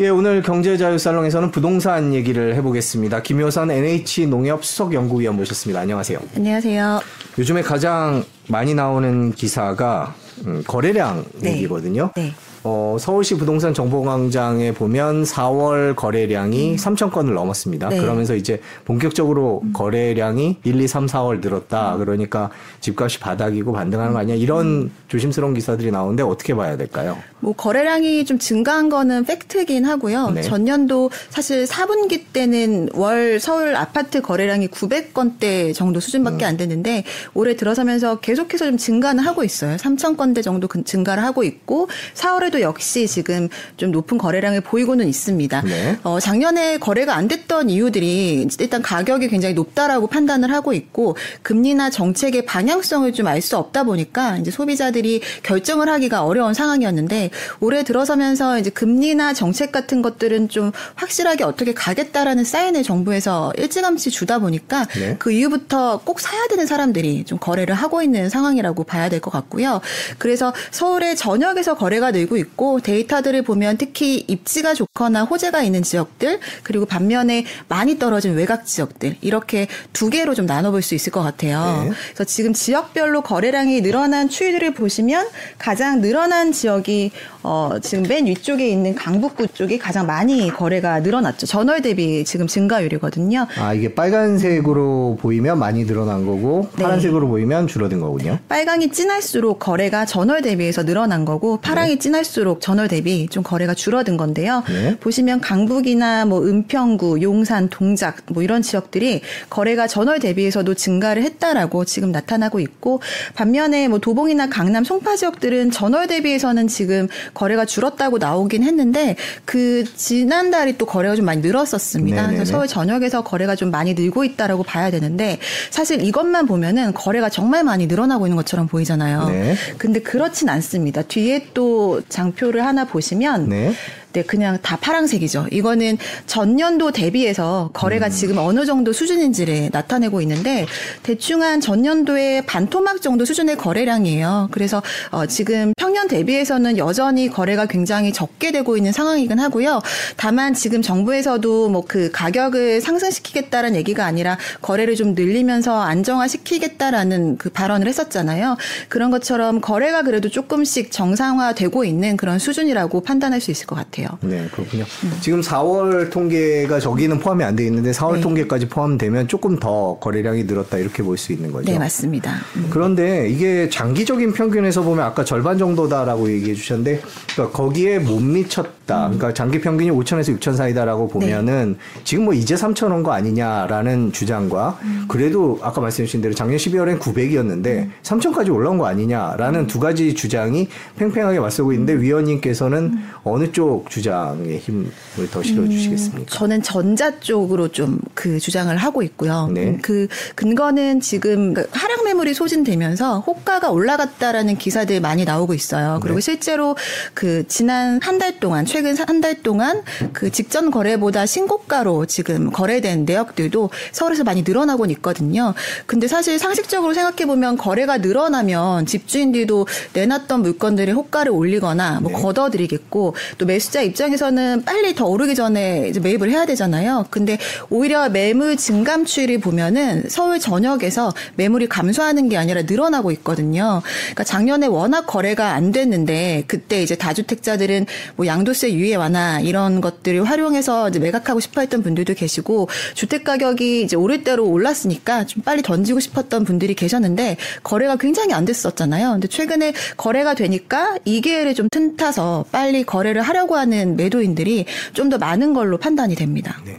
예, 오늘 경제자유살롱에서는 부동산 얘기를 해보겠습니다. 김효선 NH농협 수석연구위원 모셨습니다. 안녕하세요. 안녕하세요. 요즘에 가장 많이 나오는 기사가 음, 거래량 네. 얘기거든요. 네. 어, 서울시 부동산 정보광장에 보면 4월 거래량이 3천 건을 넘었습니다. 네. 그러면서 이제 본격적으로 거래량이 1, 2, 3, 4월 늘었다. 그러니까 집값이 바닥이고 반등하는 거 아니야? 이런 조심스러운 기사들이 나오는데 어떻게 봐야 될까요? 뭐 거래량이 좀 증가한 거는 팩트긴 하고요. 네. 전년도 사실 4분기 때는 월 서울 아파트 거래량이 900건대 정도 수준밖에 음. 안 됐는데 올해 들어서면서 계속해서 좀 증가는 하고 있어요. 3천 건대 정도 근- 증가를 하고 있고 4월에도 역시 지금 좀 높은 거래량을 보이고는 있습니다. 네. 어, 작년에 거래가 안 됐던 이유들이 일단 가격이 굉장히 높다라고 판단을 하고 있고 금리나 정책의 방향성을 좀 알 수 없다 보니까 이제 소비자들이 결정을 하기가 어려운 상황이었는데 올해 들어서면서 이제 금리나 정책 같은 것들은 좀 확실하게 어떻게 가겠다라는 사인을 정부에서 일찌감치 주다 보니까 네. 그 이후부터 꼭 사야 되는 사람들이 좀 거래를 하고 있는 상황이라고 봐야 될 것 같고요. 그래서 서울의 전역에서 거래가 늘고 있고 데이터들을 보면 특히 입지가 좋거나 호재가 있는 지역들 그리고 반면에 많이 떨어진 외곽 지역들 이렇게 두 개로 좀 나눠볼 수 있을 것 같아요. 네. 그래서 지금 지역별로 거래량이 늘어난 추이들을 보시면 가장 늘어난 지역이 어 지금 맨 위쪽에 있는 강북구 쪽이 가장 많이 거래가 늘어났죠. 전월 대비 지금 증가율이거든요. 아, 이게 빨간색으로 보이면 많이 늘어난 거고 네. 파란색으로 보이면 줄어든 거군요. 빨강이 진할수록 거래가 전월 대비해서 늘어난 거고 파랑이 진할 수록 전월 대비 좀 거래가 줄어든 건데요. 네. 보시면 강북이나 뭐 은평구, 용산, 동작 뭐 이런 지역들이 거래가 전월 대비해서도 증가를 했다라고 지금 나타나고 있고 반면에 뭐 도봉이나 강남, 송파 지역들은 전월 대비해서는 지금 거래가 줄었다고 나오긴 했는데 그 지난달이 또 거래가 좀 많이 늘었었습니다. 네네네. 그래서 서울 전역에서 거래가 좀 많이 늘고 있다라고 봐야 되는데 사실 이것만 보면은 거래가 정말 많이 늘어나고 있는 것처럼 보이잖아요. 네. 근데 그렇진 않습니다. 뒤에 또 장표를 하나 보시면 네. 네, 그냥 다 파랑색이죠. 이거는 전년도 대비해서 거래가 음. 지금 어느 정도 수준인지를 나타내고 있는데 대충 한 전년도의 반토막 정도 수준의 거래량이에요. 그래서 어, 지금 평년 대비해서는 여전히 거래가 굉장히 적게 되고 있는 상황이긴 하고요. 다만 지금 정부에서도 뭐 그 가격을 상승시키겠다는 얘기가 아니라 거래를 좀 늘리면서 안정화시키겠다라는 그 발언을 했었잖아요. 그런 것처럼 거래가 그래도 조금씩 정상화되고 있는 그런 수준이라고 판단할 수 있을 것 같아요. 네, 그렇군요. 지금 4월 통계가 저기는 포함이 안 돼 있는데 4월 네. 통계까지 포함되면 조금 더 거래량이 늘었다 이렇게 볼 수 있는 거죠. 네, 맞습니다. 음. 그런데 이게 장기적인 평균에서 보면 아까 절반 정도다라고 얘기해 주셨는데 그러니까 거기에 못 미쳤 다. 그러니까 장기 평균이 5천에서 6천 사이다라고 보면은 지금 뭐 이제 3천 원 거 아니냐라는 주장과 그래도 아까 말씀해 주신 대로 작년 12월엔 900이었는데 3천까지 올라온 거 아니냐라는 두 가지 주장이 팽팽하게 맞서고 있는데 위원님께서는 어느 쪽 주장에 힘을 더 실어 주시겠습니까? 저는 전자 쪽으로 좀 그 주장을 하고 있고요. 네. 음, 그 근거는 지금 그 하락 매물이 소진되면서 호가가 올라갔다라는 기사들 많이 나오고 있어요. 그리고 네. 실제로 그 지난 한 달 동안 최근 한 달 동안 그 직전 거래보다 신고가로 지금 거래된 내역들도 서울에서 많이 늘어나곤 있거든요. 근데 사실 상식적으로 생각해 보면 거래가 늘어나면 집주인들도 내놨던 물건들의 호가를 올리거나 뭐 네. 걷어들이겠고 또 매수자 입장에서는 빨리 더 오르기 전에 이제 매입을 해야 되잖아요. 근데 오히려 매물 증감 추이를 보면은 서울 전역에서 매물이 감소하는 게 아니라 늘어나고 있거든요. 그러니까 작년에 워낙 거래가 안 됐는데 그때 이제 다주택자들은 뭐 양도세 유예 완화 이런 것들을 활용해서 이제 매각하고 싶어 했던 분들도 계시고 주택 가격이 이제 오를 대로 올랐으니까 좀 빨리 던지고 싶었던 분들이 계셨는데 거래가 굉장히 안 됐었잖아요. 근데 최근에 거래가 되니까 이 기회를 좀 틈타서 빨리 거래를 하려고 하는 매도인들이 좀 더 많은 걸로 판단이 됩니다. 네.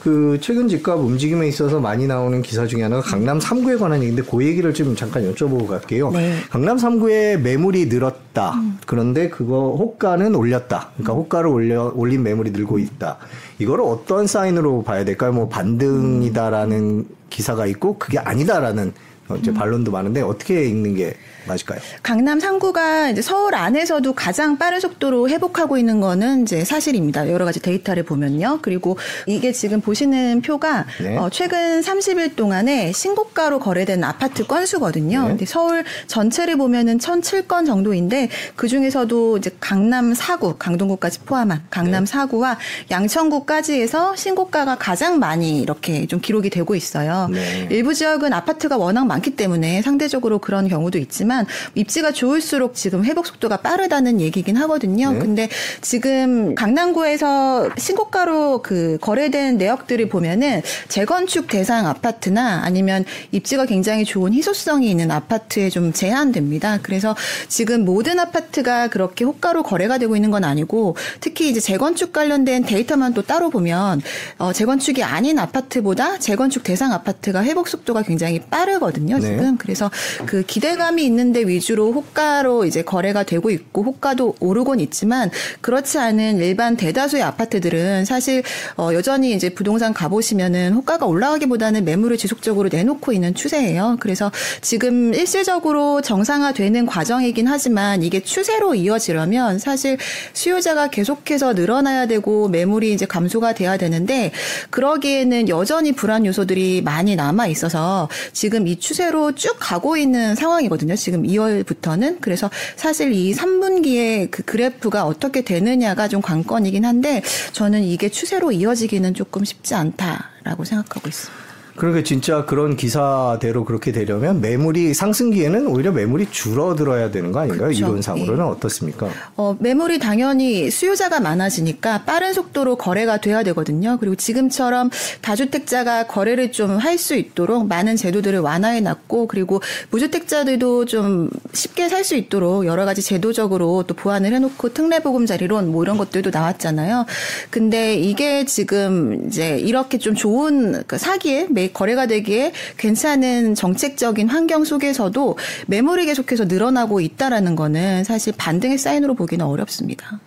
그 최근 집값 움직임에 있어서 많이 나오는 기사 중에 하나가 강남 3구에 관한 얘기인데 그 얘기를 좀 잠깐 여쭤보고 갈게요. 네. 강남 3구에 매물이 늘었다. 그런데 그거 호가는 올렸다. 그러니까 호가를 올려 올린 매물이 늘고 있다. 이거를 어떤 사인으로 봐야 될까요? 뭐 반등이다라는 기사가 있고 그게 아니다라는 어, 이제 반론도 많은데 어떻게 읽는 게 맞을까요? 강남 3구가 이제 서울 안에서도 가장 빠른 속도로 회복하고 있는 거는 이제 사실입니다. 여러 가지 데이터를 보면요. 그리고 이게 지금 보시는 표가 네. 어, 최근 30일 동안에 신고가로 거래된 아파트 건수거든요. 네. 근데 서울 전체를 보면은 1,007건 정도인데 그 중에서도 이제 강남 4구, 강동구까지 포함한 강남 네. 4구와 양천구까지 해서 신고가가 가장 많이 이렇게 좀 기록이 되고 있어요. 네. 일부 지역은 아파트가 워낙 많기 때문에 상대적으로 그런 경우도 있지만 입지가 좋을수록 지금 회복 속도가 빠르다는 얘기긴 하거든요. 네. 근데 지금 강남구에서 신고가로 그 거래된 내역들을 보면은 재건축 대상 아파트나 아니면 입지가 굉장히 좋은 희소성이 있는 아파트에 좀 제한됩니다. 그래서 지금 모든 아파트가 그렇게 호가로 거래가 되고 있는 건 아니고 특히 이제 재건축 관련된 데이터만 또 따로 보면 어, 재건축이 아닌 아파트보다 재건축 대상 아파트가 회복 속도가 굉장히 빠르거든요. 네. 지금 그래서 그 기대감이 있는데 위주로 호가로 이제 거래가 되고 있고 호가도 오르곤 있지만 그렇지 않은 일반 대다수의 아파트들은 사실 어, 여전히 이제 부동산 가보시면은 호가가 올라가기보다는 매물을 지속적으로 내놓고 있는 추세예요. 그래서 지금 일시적으로 정상화되는 과정이긴 하지만 이게 추세로 이어지려면 사실 수요자가 계속해서 늘어나야 되고 매물이 이제 감소가 돼야 되는데 그러기에는 여전히 불안 요소들이 많이 남아 있어서 지금 이 추 세로 쭉 가고 있는 상황이거든요. 지금 2월부터는 그래서 사실 이 3분기에 그 그래프가 어떻게 되느냐가 좀 관건이긴 한데 저는 이게 추세로 이어지기는 조금 쉽지 않다라고 생각하고 있습니다. 그러니까 진짜 그런 기사대로 그렇게 되려면 매물이 상승기에는 오히려 매물이 줄어들어야 되는 거 아닌가요? 그렇죠. 이론상으로는 어떻습니까? 어, 매물이 당연히 수요자가 많아지니까 빠른 속도로 거래가 돼야 되거든요. 그리고 지금처럼 다주택자가 거래를 좀 할 수 있도록 많은 제도들을 완화해 놨고 그리고 무주택자들도 좀 쉽게 살 수 있도록 여러 가지 제도적으로 또 보완을 해 놓고 특례보금자리론 뭐 이런 것들도 나왔잖아요. 근데 이게 지금 이제 이렇게 좀 좋은 그 사기에 매 거래가 되기에 괜찮은 정책적인 환경 속에서도 매물이 계속해서 늘어나고 있다라는 거는 사실 반등의 사인으로 보기는 어렵습니다.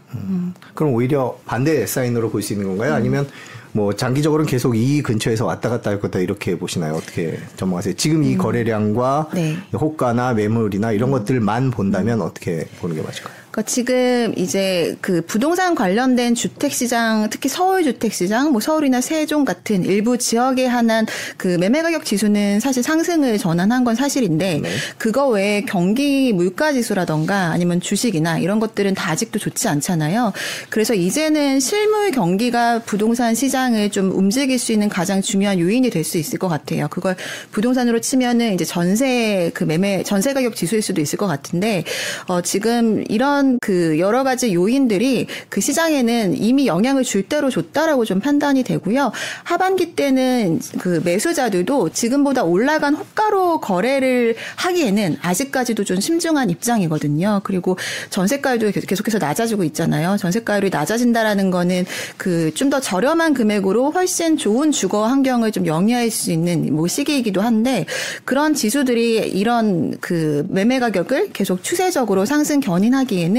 그럼 오히려 반대 사인으로 볼 수 있는 건가요? 아니면 뭐 장기적으로는 계속 이 근처에서 왔다 갔다 할 거다 이렇게 보시나요? 어떻게 전망하세요? 지금 이 거래량과 네. 호가나 매물이나 이런 것들만 본다면 어떻게 보는 게 맞을까요? 그러니까 지금 이제 그 부동산 관련된 주택 시장, 특히 서울 주택 시장, 뭐 서울이나 세종 같은 일부 지역에 한한 그 매매 가격 지수는 사실 상승을 전환한 건 사실인데 네. 그거 외에 경기 물가 지수라던가 아니면 주식이나 이런 것들은 다 아직도 좋지 않잖아요. 그래서 이제는 실물 경기가 부동산 시장을 좀 움직일 수 있는 가장 중요한 요인이 될 수 있을 것 같아요. 그걸 부동산으로 치면은 이제 전세 그 매매 전세 가격 지수일 수도 있을 것 같은데 어 지금 이런 그 여러 가지 요인들이 그 시장에는 이미 영향을 줄 대로 줬다라고 좀 판단이 되고요. 하반기 때는 그 매수자들도 지금보다 올라간 호가로 거래를 하기에는 아직까지도 좀 심중한 입장이거든요. 그리고 전세가율도 계속해서 낮아지고 있잖아요. 전세가율이 낮아진다라는 거는 그 좀 더 저렴한 금액으로 훨씬 좋은 주거 환경을 좀 영위할 수 있는 뭐 시기이기도 한데 그런 지수들이 이런 그 매매 가격을 계속 추세적으로 상승 견인하기에는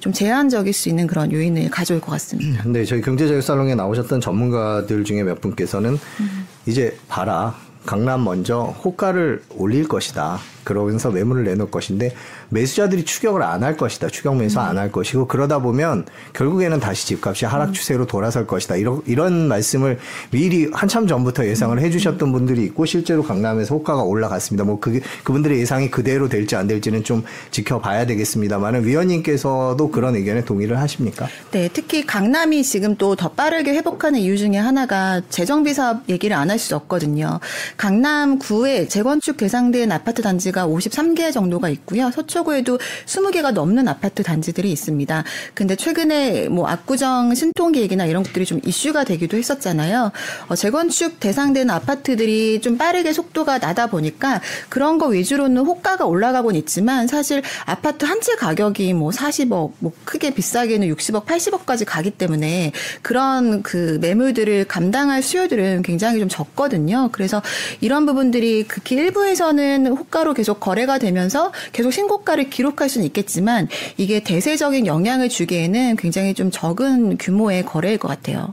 좀 제한적일 수 있는 그런 요인을 가져올 것 같습니다. 근데 저희 경제자유 살롱에 나오셨던 전문가들 중에 몇 분께서는 이제 봐라. 강남 먼저 호가를 올릴 것이다. 그러면서 매물을 내놓을 것인데 매수자들이 추격을 안 할 것이다. 추격 매수 안 할 것이고 그러다 보면 결국에는 다시 집값이 하락 추세로 돌아설 것이다. 이런 이런 말씀을 미리 한참 전부터 예상을 해 주셨던 분들이 있고 실제로 강남에서 호가가 올라갔습니다. 뭐그 그분들의 예상이 그대로 될지 안 될지는 좀 지켜봐야 되겠습니다만은 위원님께서도 그런 의견에 동의를 하십니까? 네, 특히 강남이 지금 또 더 빠르게 회복하는 이유 중에 하나가 재정비 사업 얘기를 안 할 수 없거든요. 강남구에 재건축 대상된 아파트 단지가 53개 정도가 있고요. 서초 구 에도 20개가 넘는 아파트 단지들이 있습니다. 근데 최근에 뭐 압구정 신통기 얘기나 이런 것들이 좀 이슈가 되기도 했었잖아요. 어, 재건축 대상된 아파트들이 좀 빠르게 속도가 나다 보니까 그런 거 위주로는 호가가 올라가곤 있지만 사실 아파트 한 채 가격이 뭐 40억, 뭐 크게 비싸게는 60억, 80억까지 가기 때문에 그런 그 매물들을 감당할 수요들은 굉장히 좀 적거든요. 그래서 이런 부분들이 극히 일부에서는 호가로 계속 거래가 되면서 계속 신고 가를 기록할 수는 있겠지만 이게 대세적인 영향을 주기에는 굉장히 좀 적은 규모의 거래일 것 같아요.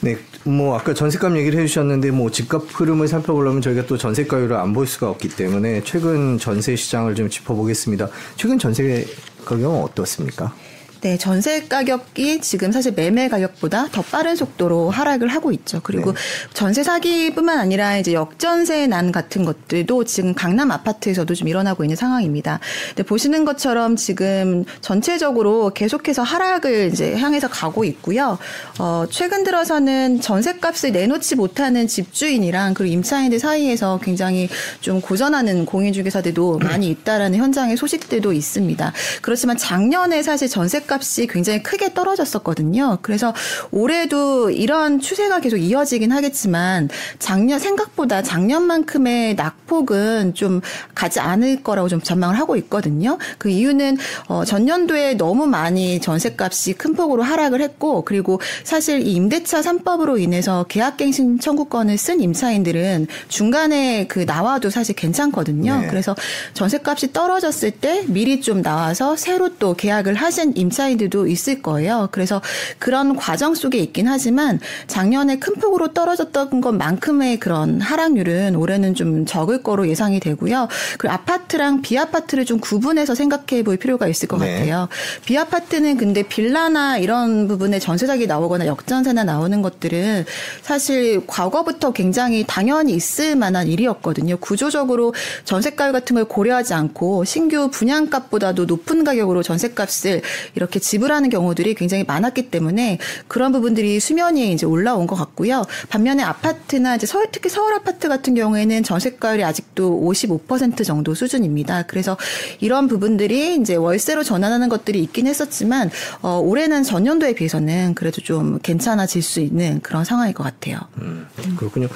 네, 뭐 아까 전세값 얘기를 해주셨는데 뭐 집값 흐름을 살펴보려면 저희가 또 전세 가율을 안 볼 수가 없기 때문에 최근 전세 시장을 좀 짚어보겠습니다. 최근 전세 가격은 어떻습니까? 네, 전세 가격이 지금 사실 매매 가격보다 더 빠른 속도로 하락을 하고 있죠. 그리고 네. 전세 사기뿐만 아니라 이제 역전세 난 같은 것들도 지금 강남 아파트에서도 좀 일어나고 있는 상황입니다. 근데 보시는 것처럼 지금 전체적으로 계속해서 하락을 이제 향해서 가고 있고요. 어, 최근 들어서는 전세값을 내놓지 못하는 집주인이랑 그리고 임차인들 사이에서 굉장히 좀 고전하는 공인중개사들도 많이 있다라는 현장의 소식들도 있습니다. 그렇지만 작년에 사실 전세 값이 굉장히 크게 떨어졌었거든요. 그래서 올해도 이런 추세가 계속 이어지긴 하겠지만 작년 생각보다 작년만큼의 낙폭은 좀 가지 않을 거라고 좀 전망을 하고 있거든요. 그 이유는 어, 전년도에 너무 많이 전세값이 큰 폭으로 하락을 했고 그리고 사실 이 임대차 3법으로 인해서 계약갱신 청구권을 쓴 임차인들은 중간에 그 나와도 사실 괜찮거든요. 네. 그래서 전세값이 떨어졌을 때 미리 좀 나와서 새로 또 계약을 하신 임차 인들도 있을 거예요. 그래서 그런 과정 속에 있긴 하지만 작년에 큰 폭으로 떨어졌던 것만큼의 그런 하락률은 올해는 좀 적을 거로 예상이 되고요. 그리고 아파트랑 비아파트를 좀 구분해서 생각해 볼 필요가 있을 것 네. 같아요. 비아파트는 근데 빌라나 이런 부분에 전세 사기 나오거나 역전세나 나오는 것들은 사실 과거부터 굉장히 당연히 있을 만한 일이었거든요. 구조적으로 전세가율 같은 걸 고려하지 않고 신규 분양값보다도 높은 가격으로 전세값을 이렇게 지불하는 경우들이 굉장히 많았기 때문에 그런 부분들이 수면 위에 이제 올라온 것 같고요. 반면에 아파트나 이제 서울 특히 서울 아파트 같은 경우에는 전세가율이 아직도 55% 정도 수준입니다. 그래서 이런 부분들이 이제 월세로 전환하는 것들이 있긴 했었지만 어, 올해는 전년도에 비해서는 그래도 좀 괜찮아질 수 있는 그런 상황일 것 같아요. 음, 그렇군요.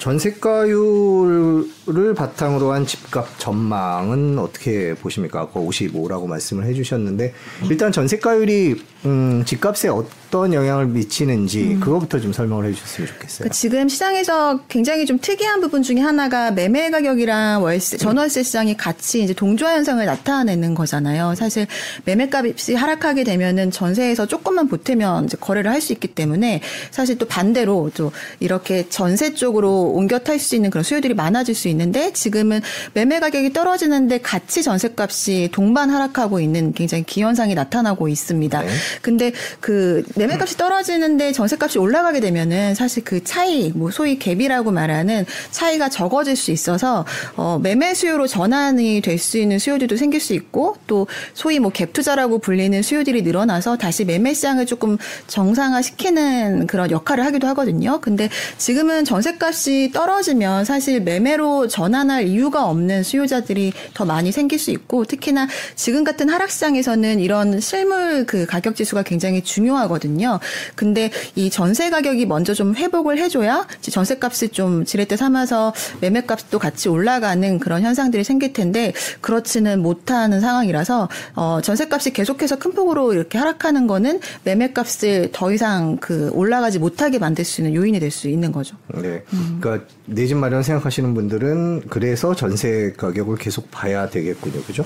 전세가율을 바탕으로 한 집값 전망은 어떻게 보십니까? 아까 55라고 말씀을 해주셨는데 일단 전세 가율이 음, 집값에 어떤 영향을 미치는지 그거부터 좀 설명을 해주셨으면 좋겠어요. 그러니까 지금 시장에서 굉장히 좀 특이한 부분 중에 하나가 매매 가격이랑 월세, 전월세 시장이 같이 이제 동조화 현상을 나타내는 거잖아요. 사실 매매값이 하락하게 되면은 전세에서 조금만 보태면 이제 거래를 할 수 있기 때문에 사실 또 반대로 또 이렇게 전세 쪽으로 옮겨 탈 수 있는 그런 수요들이 많아질 수 있는데 지금은 매매 가격이 떨어지는데 같이 전세값이 동반 하락하고 있는 굉장히 기현상이 나타나고 있습니다. 네. 근데 그 매매값이 떨어지는데 전세값이 올라가게 되면은 사실 그 차이, 뭐 소위 갭이라고 말하는 차이가 적어질 수 있어서 어 매매 수요로 전환이 될 수 있는 수요들도 생길 수 있고 또 소위 뭐 갭 투자라고 불리는 수요들이 늘어나서 다시 매매 시장을 조금 정상화 시키는 그런 역할을 하기도 하거든요. 근데 지금은 전세값이 떨어지면 사실 매매로 전환할 이유가 없는 수요자들이 더 많이 생길 수 있고 특히나 지금 같은 하락 시장에서는 이런 실물 그 가격 지수가 굉장히 중요하거든요. 근데 이 전세 가격이 먼저 좀 회복을 해줘야 이제 전세 값을 좀 지렛대 삼아서 매매 값도 같이 올라가는 그런 현상들이 생길 텐데 그렇지는 못하는 상황이라서 어 전세 값이 계속해서 큰 폭으로 이렇게 하락하는 거는 매매 값을 더 이상 그 올라가지 못하게 만들 수 있는 요인이 될 수 있는 거죠. 네. 그러니까 내 집 마련 생각하시는 분들은 그래서 전세 가격을 계속 봐야 되겠군요. 그죠?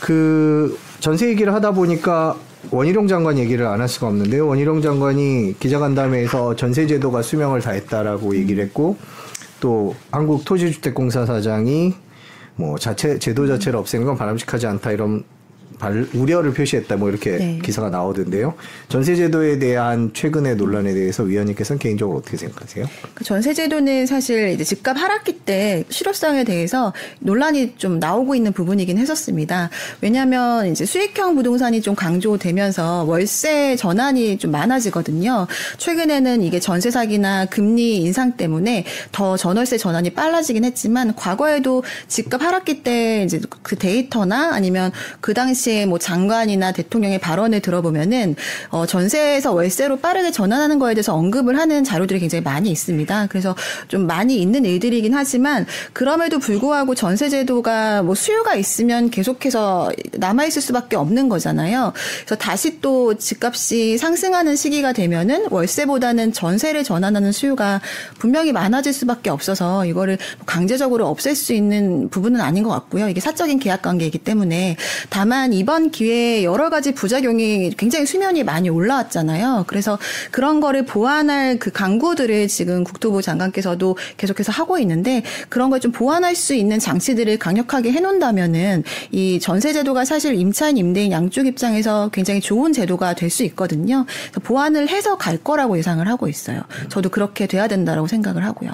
그 전세 얘기를 하다 보니까 원희룡 장관 얘기를 안 할 수가 없는데요. 원희룡 장관이 기자간담회에서 전세 제도가 수명을 다했다라고 얘기를 했고 또 한국 토지주택공사 사장이 뭐 자체 제도 자체를 없애는 건 바람직하지 않다 이런 발, 우려를 표시했다 뭐 이렇게 네. 기사가 나오던데요. 전세 제도에 대한 최근의 논란에 대해서 위원님께서는 개인적으로 어떻게 생각하세요? 그 전세제도는 사실 이제 집값 하락기 때 실효성에 대해서 논란이 좀 나오고 있는 부분이긴 했었습니다. 왜냐하면 이제 수익형 부동산이 좀 강조되면서 월세 전환이 좀 많아지거든요. 최근에는 이게 전세 사기나 금리 인상 때문에 더 전월세 전환이 빨라지긴 했지만 과거에도 집값 하락기 때 이제 그 데이터나 아니면 그 당시 에 뭐 장관이나 대통령의 발언을 들어보면은 어 전세에서 월세로 빠르게 전환하는 거에 대해서 언급을 하는 자료들이 굉장히 많이 있습니다. 그래서 좀 많이 있는 일들이긴 하지만 그럼에도 불구하고 전세 제도가 뭐 수요가 있으면 계속해서 남아 있을 수밖에 없는 거잖아요. 그래서 다시 또 집값이 상승하는 시기가 되면은 월세보다는 전세를 전환하는 수요가 분명히 많아질 수밖에 없어서 이거를 강제적으로 없앨 수 있는 부분은 아닌 것 같고요. 이게 사적인 계약 관계이기 때문에 다만 이 이번 기회에 여러 가지 부작용이 굉장히 수면이 많이 올라왔잖아요. 그래서 그런 거를 보완할 그 강구들을 지금 국토부 장관께서도 계속해서 하고 있는데 그런 걸 좀 보완할 수 있는 장치들을 강력하게 해놓는다면은 이 전세 제도가 사실 임차인, 임대인 양쪽 입장에서 굉장히 좋은 제도가 될 수 있거든요. 보완을 해서 갈 거라고 예상을 하고 있어요. 저도 그렇게 돼야 된다라고 생각을 하고요.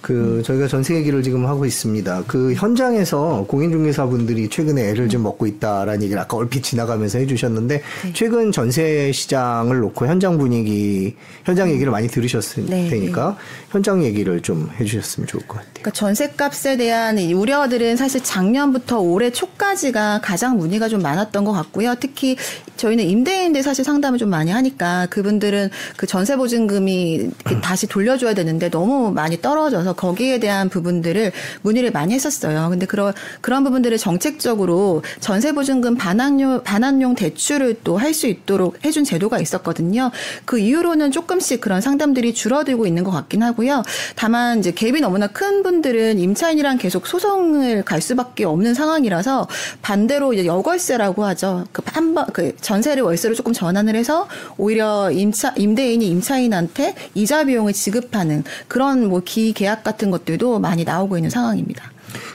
그 저희가 전세 얘기를 지금 하고 있습니다. 그 현장에서 공인중개사분들이 최근에 애를 좀 먹고 있다라는 얘기를 아까 얼핏 지나가면서 해주셨는데 네. 최근 전세 시장을 놓고 현장 분위기, 현장 얘기를 많이 들으셨을 네, 테니까 현장 얘기를 좀 해주셨으면 좋을 것 같아요. 그러니까 전세값에 대한 이 우려들은 사실 작년부터 올해 초까지가 가장 문의가 좀 많았던 것 같고요. 특히 저희는 임대인들 사실 상담을 좀 많이 하니까 그분들은 그 전세 보증금이 다시 돌려줘야 되는데 너무 많이 떨어져서 거기에 대한 부분들을 문의를 많이 했었어요. 근데 그런 그런 부분들을 정책적으로 전세 보증금 반환용 반환용 대출을 또 할 수 있도록 해준 제도가 있었거든요. 그 이후로는 조금씩 그런 상담들이 줄어들고 있는 것 같긴 하고요. 다만 이제 갭이 너무나 큰 분들은 임차인이랑 계속 소송을 갈 수밖에 없는 상황이라서 반대로 이제 여월세라고 하죠. 그 한번 그 전세를 월세로 조금 전환을 해서 오히려 임차 임대인이 임차인한테 이자 비용을 지급하는 그런 뭐 기계약 같은 것들도 많이 나오고 있는 상황입니다.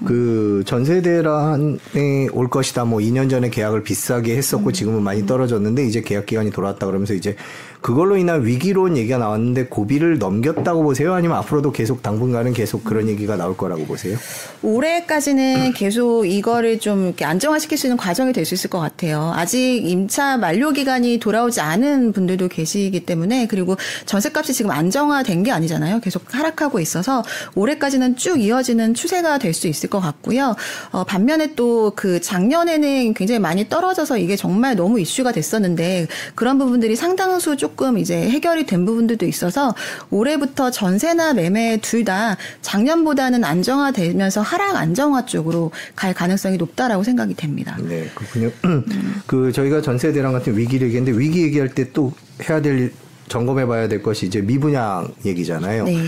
그 전세 대란에 올 것이다. 뭐 2년 전에 계약을 비싸게 했었고 음. 지금은 많이 떨어졌는데 이제 계약 기간이 돌아왔다 그러면서 이제 그걸로 인한 위기론 얘기가 나왔는데 고비를 넘겼다고 보세요? 아니면 앞으로도 계속 당분간은 계속 그런 얘기가 나올 거라고 보세요? 올해까지는 계속 이거를 좀 이렇게 안정화시킬 수 있는 과정이 될 수 있을 것 같아요. 아직 임차 만료 기간이 돌아오지 않은 분들도 계시기 때문에 그리고 전세값이 지금 안정화된 게 아니잖아요. 계속 하락하고 있어서 올해까지는 쭉 이어지는 추세가 될 수 있을 것 같고요. 어, 반면에 또 그 작년에는 굉장히 많이 떨어져서 이게 정말 너무 이슈가 됐었는데 그런 부분들이 상당수 조금 이제 해결이 된 부분들도 있어서 올해부터 전세나 매매 둘 다 작년보다는 안정화되면서 하락 안정화 쪽으로 갈 가능성이 높다라고 생각이 됩니다. 네, 그렇군요. 그 저희가 전세 대란 같은 위기를 얘기했는데 위기 얘기할 때 또 해야 될 일, 점검해 봐야 될 것이 이제 미분양 얘기잖아요. 네.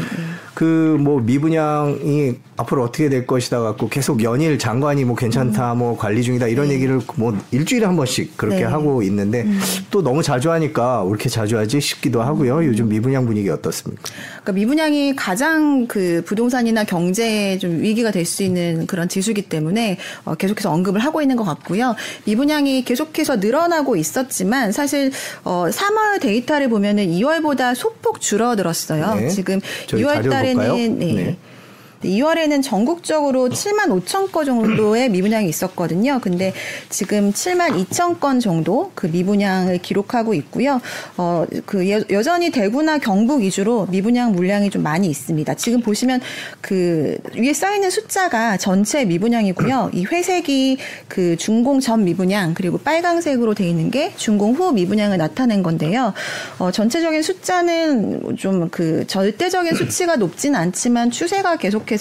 그뭐 미분양이 앞으로 어떻게 될 것이다 갖고 계속 연일 장관이 뭐 괜찮다 뭐 관리 중이다 이런 얘기를 뭐 일주일에 한 번씩 그렇게 네. 하고 있는데 또 너무 자주 하니까 왜 이렇게 자주 하지 싶기도 하고요. 요즘 미분양 분위기 어떻습니까? 그러니까 미분양이 가장 그 부동산이나 경제에 좀 위기가 될 수 있는 그런 지수기 때문에 어, 계속해서 언급을 하고 있는 것 같고요. 미분양이 계속해서 늘어나고 있었지만 사실 어, 3월 데이터를 보면은 2월보다 소폭 줄어들었어요. 네. 지금 저희 2월 자료 볼까요? 달에는 네. 네. 2월에는 전국적으로 7만 5천 건 정도의 미분양이 있었거든요. 근데 지금 7만 2천 건 정도 그 미분양을 기록하고 있고요. 어, 그 여, 여전히 대구나 경북 위주로 미분양 물량이 좀 많이 있습니다. 지금 보시면 그 위에 써 있는 숫자가 전체 미분양이고요. 이 회색이 그 준공 전 미분양 그리고 빨강색으로 돼 있는 게 준공 후 미분양을 나타낸 건데요. 어, 전체적인 숫자는 좀 그 절대적인 수치가 높진 않지만 추세가 계속해서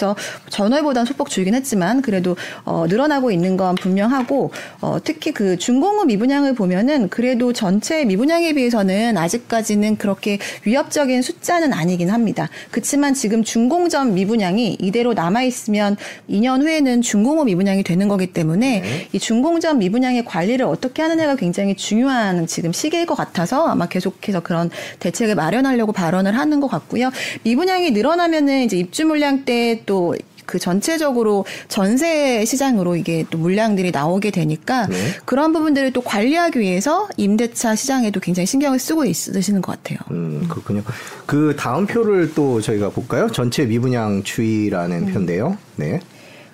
전월보다는 소폭 줄긴 했지만 그래도 어, 늘어나고 있는 건 분명하고 어, 특히 그후 미분양을 보면은 그래도 전체 미분양에 비해서는 아직까지는 그렇게 위협적인 숫자는 아니긴 합니다. 그렇지만 지금 전 미분양이 이대로 남아 있으면 2년 후에는 후 미분양이 되는 거기 때문에 네. 이전 미분양의 관리를 어떻게 하느냐가 굉장히 중요한 지금 시기일 것 같아서 아마 계속해서 그런 대책을 마련하려고 발언을 하는 것 같고요. 미분양이 늘어나면은 이제 입주 물량 때또 그 전체적으로 전세 시장으로 이게 또 물량들이 나오게 되니까 네. 그런 부분들을 또 관리하기 위해서 임대차 시장에도 굉장히 신경을 쓰고 있으시는 것 같아요. 음, 그렇군요. 그 다음 표를 또 저희가 볼까요? 전체 미분양 추이라는 표인데요. 네.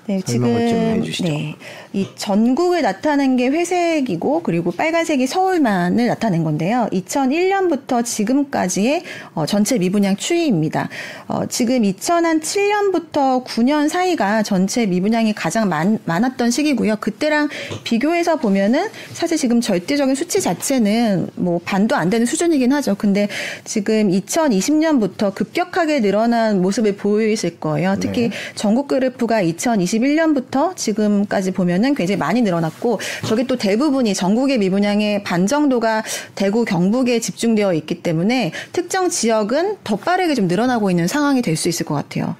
네, 설명을 좀 지금 해주시죠. 네, 이 전국을 나타낸 게 회색이고 그리고 빨간색이 서울만을 나타낸 건데요. 2001년부터 지금까지의 어, 전체 미분양 추이입니다. 어, 지금 2007년부터 9년 사이가 전체 미분양이 가장 많, 많았던 시기고요. 그때랑 비교해서 보면은 사실 지금 절대적인 수치 자체는 뭐 반도 안 되는 수준이긴 하죠. 근데 지금 2020년부터 급격하게 늘어난 모습을 보이실 거예요. 특히 네. 전국 그래프가 2021년부터 지금까지 보면은 굉장히 많이 늘어났고 저게 또 대부분이 전국의 미분양의 반 정도가 대구 경북에 집중되어 있기 때문에 특정 지역은 더 빠르게 좀 늘어나고 있는 상황이 될 수 있을 것 같아요.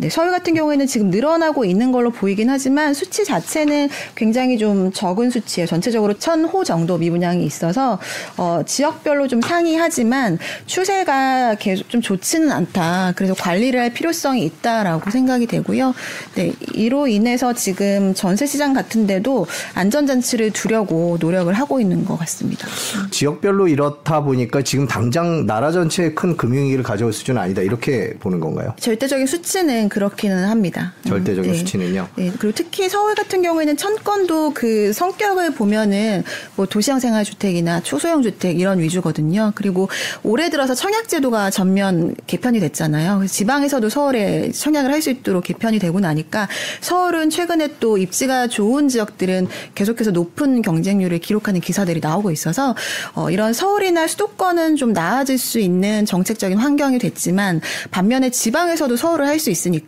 네, 서울 같은 경우에는 지금 늘어나고 있는 걸로 보이긴 하지만 수치 자체는 굉장히 좀 적은 수치예요. 전체적으로 1000호 정도 미분양이 있어서 어, 지역별로 좀 상이하지만 추세가 계속 좀 좋지는 않다. 그래서 관리를 할 필요성이 있다라고 생각이 되고요. 네, 이로 인해서 지금 전세 시장 같은데도 안전장치를 두려고 노력을 하고 있는 것 같습니다. 지역별로 이렇다 보니까 지금 당장 나라 전체에 큰 금융위기를 가져올 수준은 아니다. 이렇게 보는 건가요? 절대적인 수치는 그렇기는 합니다. 절대적인 음, 네. 수치는요? 네. 그리고 특히 서울 같은 경우에는 천건도 그 성격을 보면은 뭐 도시형 생활주택이나 초소형 주택 이런 위주거든요. 그리고 올해 들어서 청약제도가 전면 개편이 됐잖아요. 지방에서도 서울에 청약을 할 수 있도록 개편이 되고 나니까 서울은 최근에 또 입지가 좋은 지역들은 계속해서 높은 경쟁률을 기록하는 기사들이 나오고 있어서 어, 이런 서울이나 수도권은 좀 나아질 수 있는 정책적인 환경이 됐지만 반면에 지방에서도 서울을 할 수 있으니까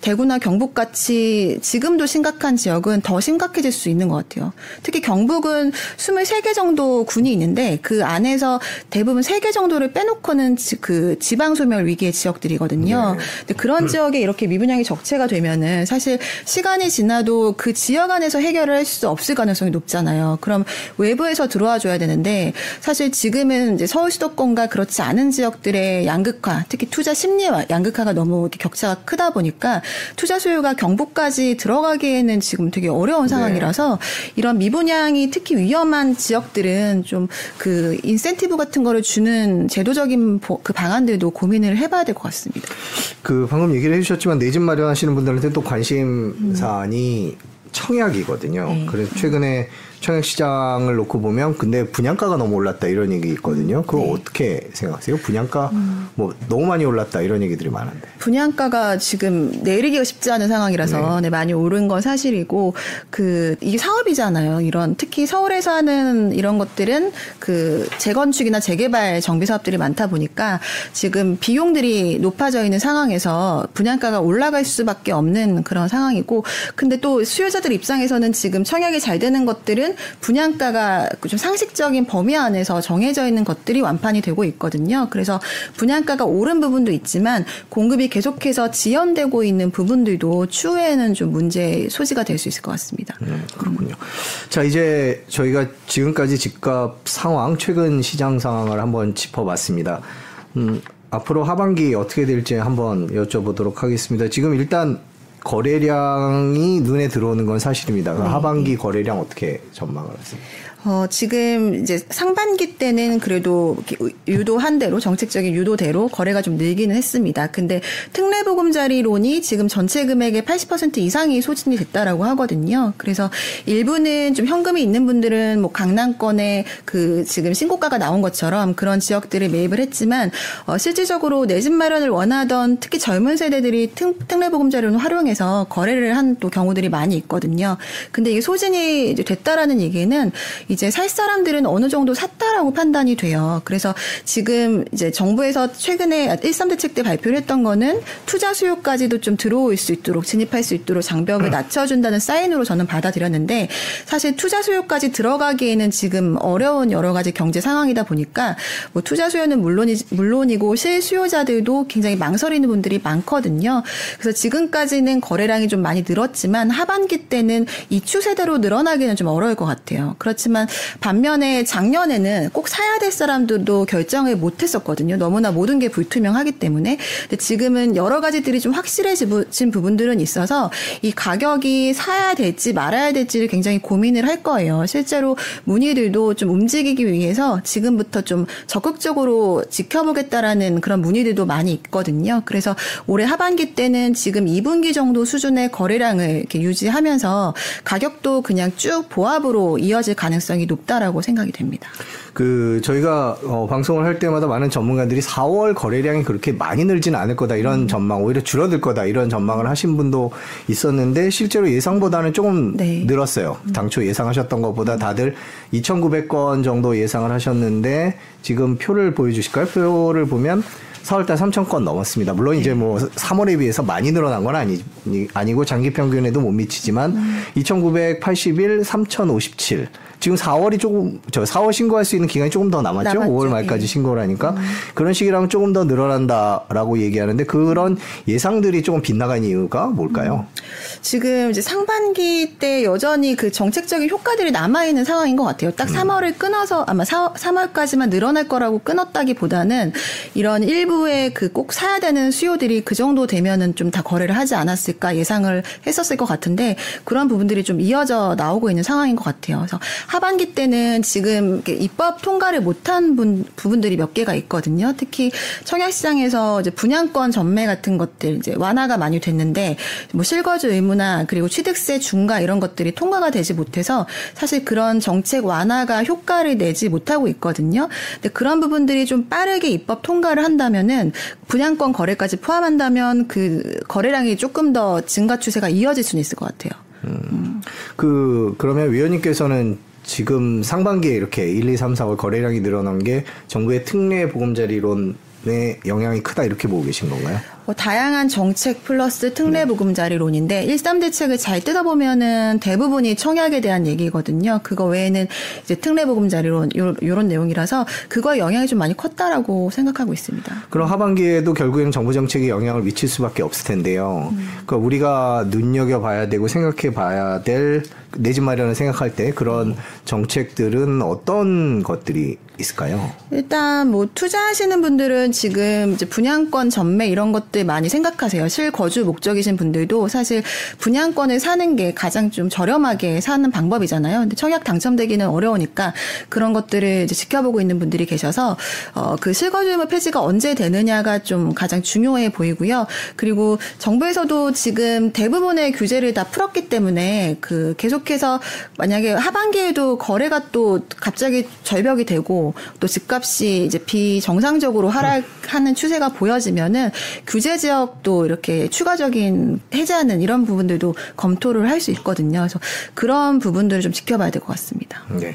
대구나 경북 같이 지금도 심각한 지역은 더 심각해질 수 있는 것 같아요. 특히 경북은 23개 정도 군이 있는데 그 안에서 대부분 3개 정도를 빼놓고는 지, 그 지방 소멸 위기의 지역들이거든요. 네. 그런 지역에 이렇게 미분양이 적체가 되면은 사실 시간이 지나도 그 지역 안에서 해결을 할 수 없을 가능성이 높잖아요. 그럼 외부에서 들어와 줘야 되는데 사실 지금은 이제 서울 수도권과 그렇지 않은 지역들의 양극화, 특히 투자 심리와 양극화가 너무 이렇게 격차가 크다 보니까 투자 수요가 경북까지 들어가기에는 지금 되게 어려운 상황이라서 이런 미분양이 특히 위험한 지역들은 좀 그 인센티브 같은 거를 주는 제도적인 보- 그 방안들도 고민을 해봐야 될 것 같습니다. 그 방금 얘기를 해주셨지만 내 집 마련하시는 분들한테 또 관심 사안이 청약이거든요. 네. 그래서 최근에 청약 시장을 놓고 보면 근데 분양가가 너무 올랐다 이런 얘기 있거든요. 그거 네. 어떻게 생각하세요? 분양가 뭐 너무 많이 올랐다 이런 얘기들이 많은데. 분양가가 지금 내리기가 쉽지 않은 상황이라서 네. 많이 오른 건 사실이고 그 이게 사업이잖아요. 이런 특히 서울에서 하는 이런 것들은 그 재건축이나 재개발 정비 사업들이 많다 보니까 지금 비용들이 높아져 있는 상황에서 분양가가 올라갈 수밖에 없는 그런 상황이고 근데 또 수요자들 입장에서는 지금 청약이 잘 되는 것들은 분양가가 좀 상식적인 범위 안에서 정해져 있는 것들이 완판이 되고 있거든요. 그래서 분양가가 오른 부분도 있지만 공급이 계속해서 지연되고 있는 부분들도 추후에는 좀 문제 소지가 될 수 있을 것 같습니다. 음, 그렇군요. 자, 이제 저희가 지금까지 집값 상황, 최근 시장 상황을 한번 짚어봤습니다. 음, 앞으로 하반기 어떻게 될지 한번 여쭤보도록 하겠습니다. 지금 일단 거래량이 눈에 들어오는 건 사실입니다. 그럼 하반기 거래량 어떻게 전망을 하세요? 어, 지금 이제 상반기 때는 그래도 유도한 대로 정책적인 유도대로 거래가 좀 늘기는 했습니다. 근데 특례보금자리론이 지금 전체 금액의 80% 이상이 소진이 됐다라고 하거든요. 그래서 일부는 좀 현금이 있는 분들은 뭐 강남권에 그 지금 신고가가 나온 것처럼 그런 지역들을 매입을 했지만 어, 실질적으로 내 집 마련을 원하던 특히 젊은 세대들이 특, 특례보금자리론을 활용해서 거래를 한 또 경우들이 많이 있거든요. 근데 이게 소진이 됐다라는 얘기는 이제 살 사람들은 어느 정도 샀다라고 판단이 돼요. 그래서 지금 이제 정부에서 최근에 1.3 대책 때 발표를 했던 거는 투자 수요까지도 좀 들어올 수 있도록 진입할 수 있도록 장벽을 낮춰준다는 사인으로 저는 받아들였는데 사실 투자 수요까지 들어가기에는 지금 어려운 여러 가지 경제 상황이다 보니까 뭐 투자 수요는 물론이 물론이고 실수요자들도 굉장히 망설이는 분들이 많거든요. 그래서 지금까지는 거래량이 좀 많이 늘었지만 하반기 때는 이 추세대로 늘어나기는 좀 어려울 것 같아요. 그렇지만 반면에 작년에는 꼭 사야 될 사람들도 결정을 못 했었거든요. 너무나 모든 게 불투명하기 때문에. 근데 지금은 여러 가지들이 좀 확실해진 부분들은 있어서 이 가격이 사야 될지 말아야 될지를 굉장히 고민을 할 거예요. 실제로 문의들도 좀 움직이기 위해서 지금부터 좀 적극적으로 지켜보겠다라는 그런 문의들도 많이 있거든요. 그래서 올해 하반기 때는 지금 2분기 정도 수준의 거래량을 이렇게 유지하면서 가격도 그냥 쭉 보합으로 이어질 가능성이 높다라고 생각이 됩니다. 그 저희가 어, 방송을 할 때마다 많은 전문가들이 4월 거래량이 그렇게 많이 늘지는 않을 거다 이런 전망 오히려 줄어들 거다 이런 전망을 하신 분도 있었는데 실제로 예상보다는 조금 네. 늘었어요. 당초 예상하셨던 것보다 다들 2,900건 정도 예상을 하셨는데 지금 표를 보여주실까요? 표를 보면 4월달 3천 건 넘었습니다. 물론 이제 뭐 3월에 비해서 많이 늘어난 건 아니 아니고 장기 평균에도 못 미치지만 음. 2,981, 3,057. 지금 4월이 조금 저 4월 신고할 수 있는 기간이 조금 더 남았죠. 남았죠. 5월 말까지 예. 신고를 하니까 음. 그런 시기라면 조금 더 늘어난다라고 얘기하는데 그런 예상들이 조금 빗나간 이유가 뭘까요? 음. 지금 이제 상반기 때 여전히 그 정책적인 효과들이 남아 있는 상황인 것 같아요. 딱 3월을 음. 끊어서 아마 4, 3월까지만 늘어날 거라고 끊었다기보다는 이런 일부의 그 꼭 사야 되는 수요들이 그 정도 되면은 좀 다 거래를 하지 않았을까 예상을 했었을 것 같은데 그런 부분들이 좀 이어져 나오고 있는 상황인 것 같아요. 그래서 하반기 때는 지금 입법 통과를 못한 분, 부분들이 몇 개가 있거든요. 특히 청약시장에서 이제 분양권 전매 같은 것들 이제 완화가 많이 됐는데 뭐 실거주 의무나 그리고 취득세 중과 이런 것들이 통과가 되지 못해서 사실 그런 정책 완화가 효과를 내지 못하고 있거든요. 근데 그런 부분들이 좀 빠르게 입법 통과를 한다면은 분양권 거래까지 포함한다면 그 거래량이 조금 더 증가 추세가 이어질 수는 있을 것 같아요. 음. 그 그러면 위원님께서는 지금 상반기에 이렇게 1, 2, 3, 4월 거래량이 늘어난 게 정부의 특례 보금자리론의 영향이 크다 이렇게 보고 계신 건가요? 뭐 다양한 정책 플러스 특례 보금자리론인데 1.3 대책을 잘 뜯어보면은 대부분이 청약에 대한 얘기거든요. 그거 외에는 이제 특례 보금자리론 요, 요런 내용이라서 그거의 영향이 좀 많이 컸다라고 생각하고 있습니다. 그럼 하반기에도 결국에는 정부 정책에 영향을 미칠 수밖에 없을 텐데요. 음. 그러니까 우리가 눈여겨 봐야 되고 생각해 봐야 될 내 집 마련을 생각할 때 그런 정책들은 어떤 것들이 있을까요? 일단 뭐 투자하시는 분들은 지금 이제 분양권 전매 이런 것들 많이 생각하세요. 실거주 목적이신 분들도 사실 분양권을 사는 게 가장 좀 저렴하게 사는 방법이잖아요. 근데 청약 당첨되기는 어려우니까 그런 것들을 이제 지켜보고 있는 분들이 계셔서 어 그 실거주 의무 폐지가 언제 되느냐가 좀 가장 중요해 보이고요. 그리고 정부에서도 지금 대부분의 규제를 다 풀었기 때문에 그 계속해서 만약에 하반기에도 거래가 또 갑자기 절벽이 되고 또 집값이 이제 비정상적으로 하락하는 추세가 보여지면은 규제 지역도 이렇게 추가적인 해제하는 이런 부분들도 검토를 할 수 있거든요. 그래서 그런 부분들을 좀 지켜봐야 될 것 같습니다. 네.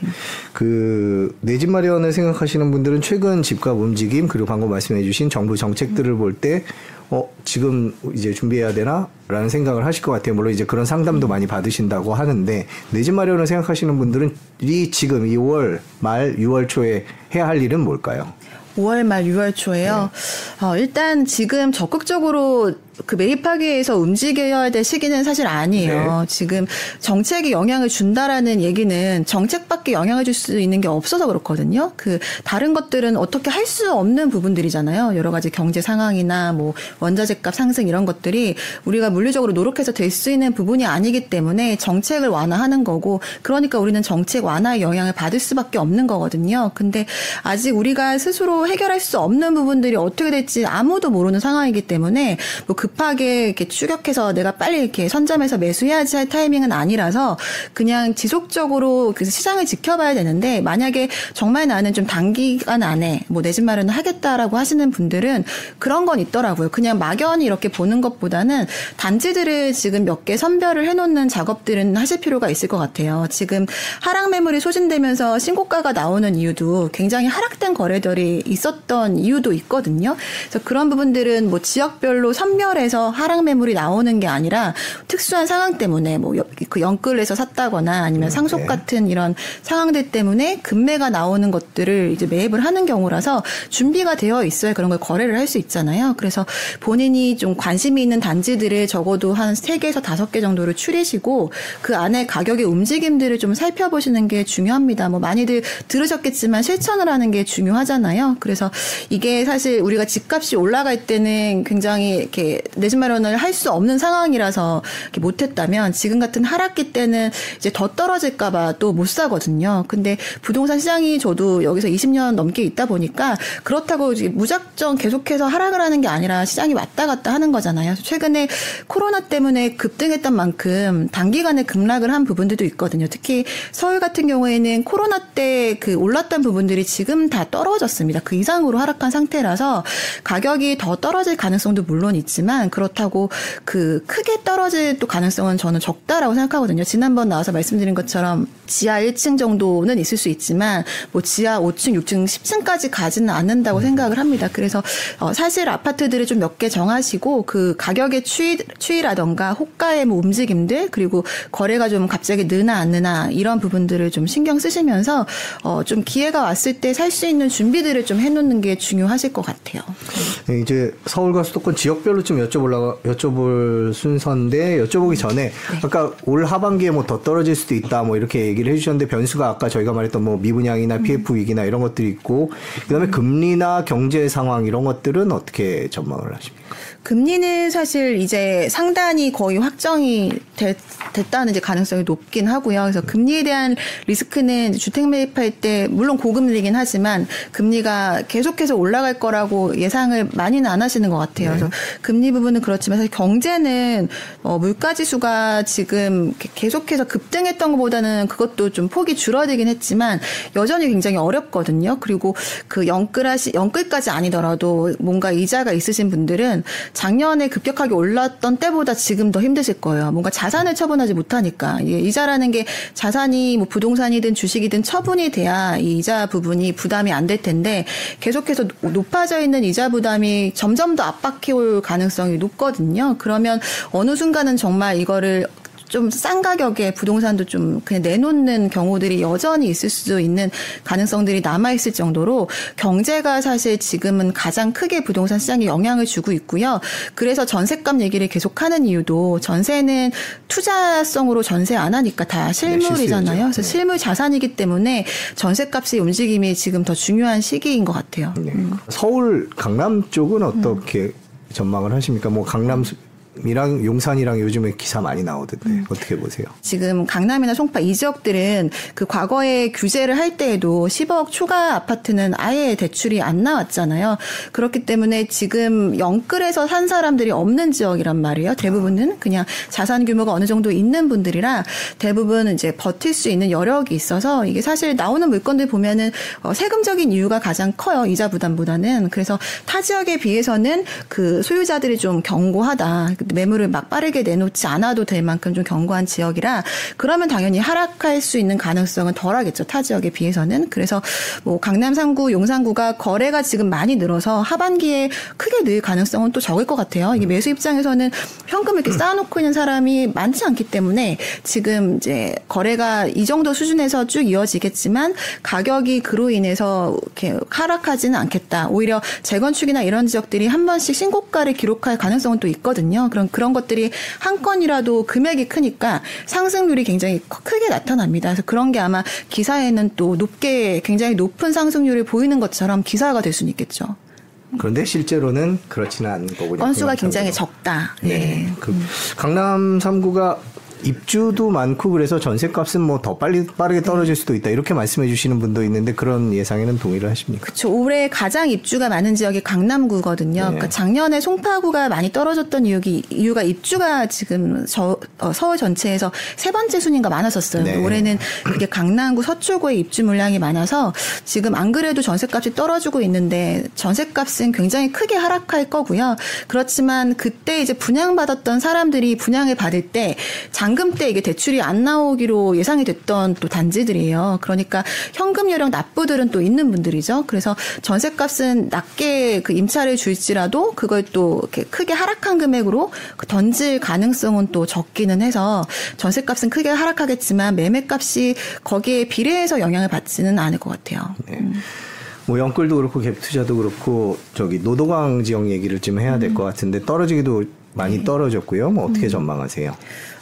그 내 집 마련을 생각하시는 분들은 최근 집값 움직임 그리고 방금 말씀해주신 정부 정책들을 볼때 어, 지금 이제 준비해야 되나? 라는 생각을 하실 것 같아요. 물론 이제 그런 상담도 많이 받으신다고 하는데, 내 집 마련을 생각하시는 분들은 이 지금 2월 말 6월 초에 해야 할 일은 뭘까요? 5월 말 6월 초에요. 네. 어, 일단 지금 적극적으로 그 매입 하기 위해서 움직여야 될 시기는 사실 아니에요. 네. 지금 정책이 영향을 준다라는 얘기는 정책밖에 영향을 줄 수 있는 게 없어서 그렇거든요. 그 다른 것들은 어떻게 할 수 없는 부분들이잖아요. 여러 가지 경제 상황이나 뭐 원자재값 상승 이런 것들이 우리가 물리적으로 노력해서 될 수 있는 부분이 아니기 때문에 정책을 완화하는 거고 그러니까 우리는 정책 완화의 영향을 받을 수밖에 없는 거거든요. 근데 아직 우리가 스스로 해결할 수 없는 부분들이 어떻게 될지 아무도 모르는 상황이기 때문에 뭐그 급하게 이렇게 추격해서 내가 빨리 이렇게 선점해서 매수해야지 할 타이밍은 아니라서 그냥 지속적으로 그 시장을 지켜봐야 되는데 만약에 정말 나는 좀 단기간 안에 뭐 내 집 마련을 하겠다라고 하시는 분들은 그런 건 있더라고요. 그냥 막연히 이렇게 보는 것보다는 단지들을 지금 몇 개 선별을 해놓는 작업들은 하실 필요가 있을 것 같아요. 지금 하락 매물이 소진되면서 신고가가 나오는 이유도 굉장히 하락된 거래들이 있었던 이유도 있거든요. 그래서 그런 부분들은 뭐 지역별로 선별 해서 하락 매물이 나오는 게 아니라 특수한 상황 때문에 뭐 그 연끌에서 샀다거나 아니면 상속 네. 같은 이런 상황들 때문에 금매가 나오는 것들을 이제 매입을 하는 경우라서 준비가 되어 있어야 그런 걸 거래를 할 수 있잖아요. 그래서 본인이 좀 관심이 있는 단지들을 적어도 한 3개에서 5개 정도를 추리시고 그 안에 가격의 움직임들을 좀 살펴보시는 게 중요합니다. 뭐 많이들 들으셨겠지만 실천을 하는 게 중요하잖아요. 그래서 이게 사실 우리가 집값이 올라갈 때는 굉장히 이렇게 내 집 마련을 할 수 없는 상황이라서 못했다면 지금 같은 하락기 때는 이제 더 떨어질까봐 또 못 사거든요. 근데 부동산 시장이 저도 여기서 20년 넘게 있다 보니까 그렇다고 무작정 계속해서 하락을 하는 게 아니라 시장이 왔다 갔다 하는 거잖아요. 최근에 코로나 때문에 급등했던 만큼 단기간에 급락을 한 부분들도 있거든요. 특히 서울 같은 경우에는 코로나 때 그 올랐던 부분들이 지금 다 떨어졌습니다. 그 이상으로 하락한 상태라서 가격이 더 떨어질 가능성도 물론 있지만 있지만 그렇다고 그 크게 떨어질 또 가능성은 저는 적다라고 생각하거든요. 지난번 나와서 말씀드린 것처럼 지하 1층 정도는 있을 수 있지만 뭐 지하 5층, 6층, 10층까지 가지는 않는다고 생각을 합니다. 그래서 어 사실 아파트들을 좀 몇 개 정하시고 그 가격의 추이 추이라던가 호가의 뭐 움직임들 그리고 거래가 좀 갑자기 느나 안 느나 이런 부분들을 좀 신경 쓰시면서 어 좀 기회가 왔을 때 살 수 있는 준비들을 좀 해놓는 게 중요하실 것 같아요. 네, 이제 서울과 수도권 지역별로 좀 여쭤보려고 여쭤볼 순서인데 여쭤보기 전에 아까 올 하반기에 뭐 더 떨어질 수도 있다 뭐 이렇게 얘기를 해주셨는데 변수가 아까 저희가 말했던 뭐 미분양이나 PF 위기나 이런 것들이 있고 그다음에 금리나 경제 상황 이런 것들은 어떻게 전망을 하십니까? 금리는 사실 이제 상단이 거의 확정이 됐, 됐다는 이제 가능성이 높긴 하고요. 그래서 금리에 대한 리스크는 주택 매입할 때 물론 고금리긴 하지만 금리가 계속해서 올라갈 거라고 예상을 많이는 안 하시는 것 같아요. 그래서 금리 부분은 그렇지만 사실 경제는 어, 물가 지수가 지금 계속해서 급등했던 것보다는 그것도 좀 폭이 줄어들긴 했지만 여전히 굉장히 어렵거든요. 그리고 그 영끌하시 영끌까지 아니더라도 뭔가 이자가 있으신 분들은 작년에 급격하게 올랐던 때보다 지금 더 힘드실 거예요. 뭔가 자산을 처분하지 못하니까 이 이자라는 게 자산이 뭐 부동산이든 주식이든 처분이 돼야 이 이자 부분이 부담이 안 될 텐데 계속해서 높아져 있는 이자 부담이 점점 더 압박해 올 가능성 이 높거든요. 그러면 어느 순간은 정말 이거를 좀싼 가격에 부동산도 좀 그냥 내놓는 경우들이 여전히 있을 수 있는 가능성들이 남아 있을 정도로 경제가 사실 지금은 가장 크게 부동산 시장에 영향을 주고 있고요. 그래서 전세값 얘기를 계속하는 이유도 전세는 투자성으로 전세 안 하니까 다 실물이잖아요. 그래서 실물 자산이기 때문에 전세값의 움직임이 지금 더 중요한 시기인 것 같아요. 네. 서울 강남 쪽은 어떻게 전망을 하십니까? 뭐 강남 이랑 용산이랑 요즘에 기사 많이 나오던데 음. 어떻게 보세요? 지금 강남이나 송파 이 지역들은 그 과거에 규제를 할 때에도 10억 초과 아파트는 아예 대출이 안 나왔잖아요. 그렇기 때문에 지금 영끌에서 산 사람들이 없는 지역이란 말이에요. 대부분은 그냥 자산 규모가 어느 정도 있는 분들이라 대부분 이제 버틸 수 있는 여력이 있어서 이게 사실 나오는 물건들 보면은 어 세금적인 이유가 가장 커요. 이자 부담보다는. 그래서 타 지역에 비해서는 그 소유자들이 좀 견고하다. 매물을 막 빠르게 내놓지 않아도 될 만큼 좀 견고한 지역이라 그러면 당연히 하락할 수 있는 가능성은 덜하겠죠. 타 지역에 비해서는. 그래서 뭐 강남 3구, 용산구가 거래가 지금 많이 늘어서 하반기에 크게 늘 가능성은 또 적을 것 같아요. 이게 매수 입장에서는 현금을 이렇게 쌓아놓고 있는 사람이 많지 않기 때문에 지금 이제 거래가 이 정도 수준에서 쭉 이어지겠지만 가격이 그로 인해서 이렇게 하락하지는 않겠다. 오히려 재건축이나 이런 지역들이 한 번씩 신고가를 기록할 가능성은 또 있거든요. 그런 그런 것들이 한 건이라도 금액이 크니까 상승률이 굉장히 크게 나타납니다. 그래서 그런 게 아마 기사에는 또 높게 굉장히 높은 상승률을 보이는 것처럼 기사가 될 수는 있겠죠. 그런데 실제로는 그렇지는 않은 거군요. 건수가 굉장히 적다. 네. 네. 그 강남 3구가 입주도 많고 그래서 전세값은 뭐 더 빨리 빠르게 떨어질 수도 있다 이렇게 말씀해 주시는 분도 있는데 그런 예상에는 동의를 하십니까? 그렇죠. 올해 가장 입주가 많은 지역이 강남구거든요. 네. 그러니까 작년에 송파구가 많이 떨어졌던 이유기, 이유가 입주가 지금 저, 어, 서울 전체에서 세 번째 순위가 많았었어요. 네. 올해는 그게 강남구 서초구의 입주 물량이 많아서 지금 안 그래도 전세값이 떨어지고 있는데 전세값은 굉장히 크게 하락할 거고요. 그렇지만 그때 이제 분양받았던 사람들이 분양을 받을 때 잔금 때 이게 대출이 안 나오기로 예상이 됐던 또 단지들이에요. 그러니까 현금 요령 납부들은 또 있는 분들이죠. 그래서 전세값은 낮게 그 임차를 줄지라도 그걸 또 이렇게 크게 하락한 금액으로 그 던질 가능성은 또 적기는 해서 전세값은 크게 하락하겠지만 매매값이 거기에 비례해서 영향을 받지는 않을 것 같아요. 네. 음. 뭐 영끌도 그렇고 갭 투자도 그렇고 저기 노도강 지역 얘기를 좀 해야 될것 음. 같은데 떨어지기도 많이 네. 떨어졌고요. 뭐 어떻게 음. 전망하세요?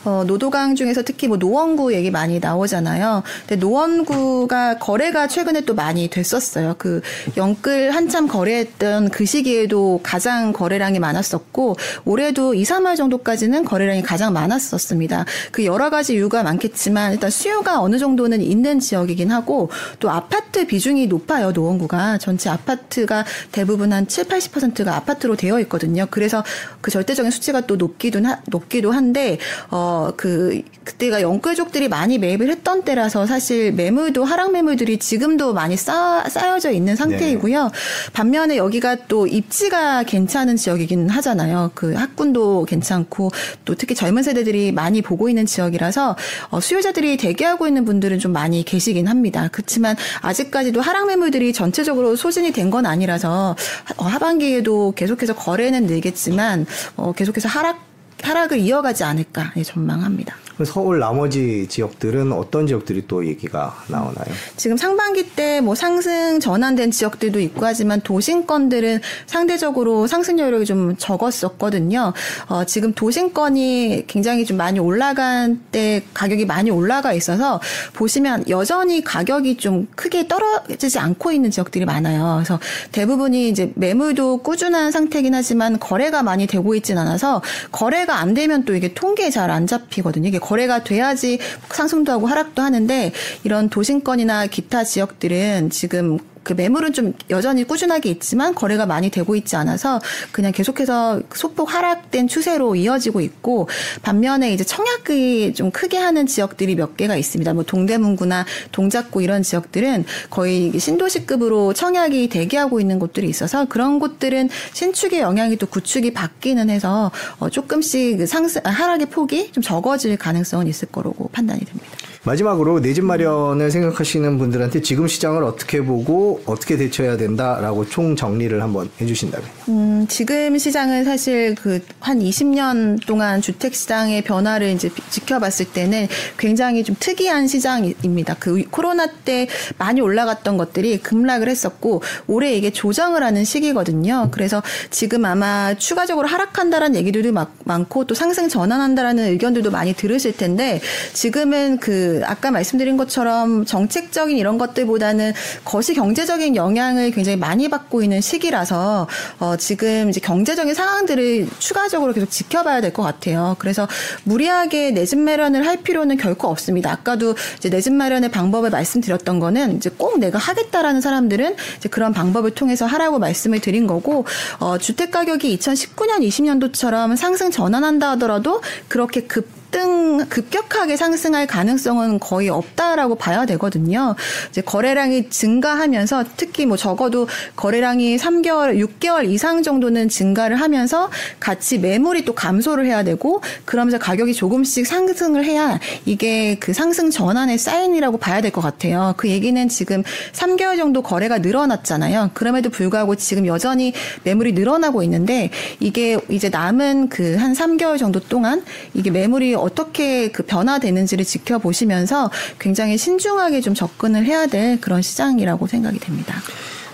어, 노도강 중에서 특히 뭐 노원구 얘기 많이 나오잖아요. 근데 노원구가 거래가 최근에 또 많이 됐었어요. 그 영끌 한참 거래했던 그 시기에도 가장 거래량이 많았었고 올해도 2, 3월 정도까지는 거래량이 가장 많았었습니다. 그 여러 가지 이유가 많겠지만 일단 수요가 어느 정도는 있는 지역이긴 하고 또 아파트 비중이 높아요. 노원구가 전체 아파트가 대부분 한 7, 80%가 아파트로 되어 있거든요. 그래서 그 절대적인 수치가 또 높기도 하, 높기도 한데 어 어, 그, 그때가 영끌족들이 많이 매입을 했던 때라서 사실 매물도 하락 매물들이 지금도 많이 쌓, 쌓여져 있는 상태이고요. 네. 반면에 여기가 또 입지가 괜찮은 지역이긴 하잖아요. 그 학군도 괜찮고 또 특히 젊은 세대들이 많이 보고 있는 지역이라서 어, 수요자들이 대기하고 있는 분들은 좀 많이 계시긴 합니다. 그렇지만 아직까지도 하락 매물들이 전체적으로 소진이 된 건 아니라서 어, 하반기에도 계속해서 거래는 늘겠지만 어, 계속해서 하락 하락을 이어가지 않을까 전망합니다. 서울 나머지 지역들은 어떤 지역들이 또 얘기가 나오나요? 지금 상반기 때 뭐 상승 전환된 지역들도 있고 하지만 도심권들은 상대적으로 상승 여력이 좀 적었었거든요. 어, 지금 도심권이 굉장히 좀 많이 올라간 때 가격이 많이 올라가 있어서 보시면 여전히 가격이 좀 크게 떨어지지 않고 있는 지역들이 많아요. 그래서 대부분이 이제 매물도 꾸준한 상태긴 하지만 거래가 많이 되고 있진 않아서 거래가 안 되면 또 이게 통계에 잘안 잡히거든요. 이게 거래가 돼야지 상승도 하고 하락도 하는데 이런 도심권이나 기타 지역들은 지금 그 매물은 좀 여전히 꾸준하게 있지만 거래가 많이 되고 있지 않아서 그냥 계속해서 소폭 하락된 추세로 이어지고 있고 반면에 이제 청약이 좀 크게 하는 지역들이 몇 개가 있습니다. 뭐 동대문구나 동작구 이런 지역들은 거의 신도시급으로 청약이 대기하고 있는 곳들이 있어서 그런 곳들은 신축의 영향이 또 구축이 바뀌는 해서 어 조금씩 상승 하락의 폭이 좀 적어질 가능성은 있을 거라고 판단이 됩니다. 마지막으로 내 집 마련을 생각하시는 분들한테 지금 시장을 어떻게 보고 어떻게 대처해야 된다라고 총 정리를 한번 해주신다면. 음, 지금 시장은 사실 그 한 20년 동안 주택 시장의 변화를 이제 지켜봤을 때는 굉장히 좀 특이한 시장입니다. 그 코로나 때 많이 올라갔던 것들이 급락을 했었고 올해 이게 조정을 하는 시기거든요. 그래서 지금 아마 추가적으로 하락한다라는 얘기들도 많고 또 상승 전환한다라는 의견들도 많이 들으실 텐데 지금은 그 아까 말씀드린 것처럼 정책적인 이런 것들보다는 거시 경제적인 영향을 굉장히 많이 받고 있는 시기라서 어, 지금 이제 경제적인 상황들을 추가적으로 계속 지켜봐야 될 것 같아요. 그래서 무리하게 내 집 마련을 할 필요는 결코 없습니다. 아까도 이제 내 집 마련의 방법을 말씀드렸던 거는 이제 꼭 내가 하겠다라는 사람들은 이제 그런 방법을 통해서 하라고 말씀을 드린 거고 어, 주택 가격이 2019년 20년도처럼 상승 전환한다 하더라도 그렇게 급 급등 급격하게 상승할 가능성은 거의 없다라고 봐야 되거든요. 이제 거래량이 증가하면서 특히 뭐 적어도 거래량이 3개월, 6개월 이상 정도는 증가를 하면서 같이 매물이 또 감소를 해야 되고 그러면서 가격이 조금씩 상승을 해야 이게 그 상승 전환의 사인이라고 봐야 될 것 같아요. 그 얘기는 지금 3개월 정도 거래가 늘어났잖아요. 그럼에도 불구하고 지금 여전히 매물이 늘어나고 있는데 이게 이제 남은 그 한 3개월 정도 동안 이게 매물이 어떻게 그 변화되는지를 지켜보시면서 굉장히 신중하게 좀 접근을 해야 될 그런 시장이라고 생각이 됩니다.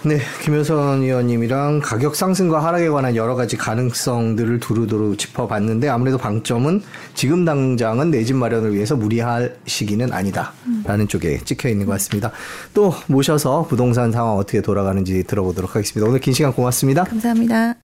네, 김효선 의원님이랑 가격 상승과 하락에 관한 여러 가지 가능성들을 두루두루 짚어봤는데 아무래도 방점은 지금 당장은 내 집 마련을 위해서 무리할 시기는 아니다라는 음. 쪽에 찍혀 있는 것 같습니다. 또 모셔서 부동산 상황 어떻게 돌아가는지 들어보도록 하겠습니다. 오늘 긴 시간 고맙습니다. 감사합니다.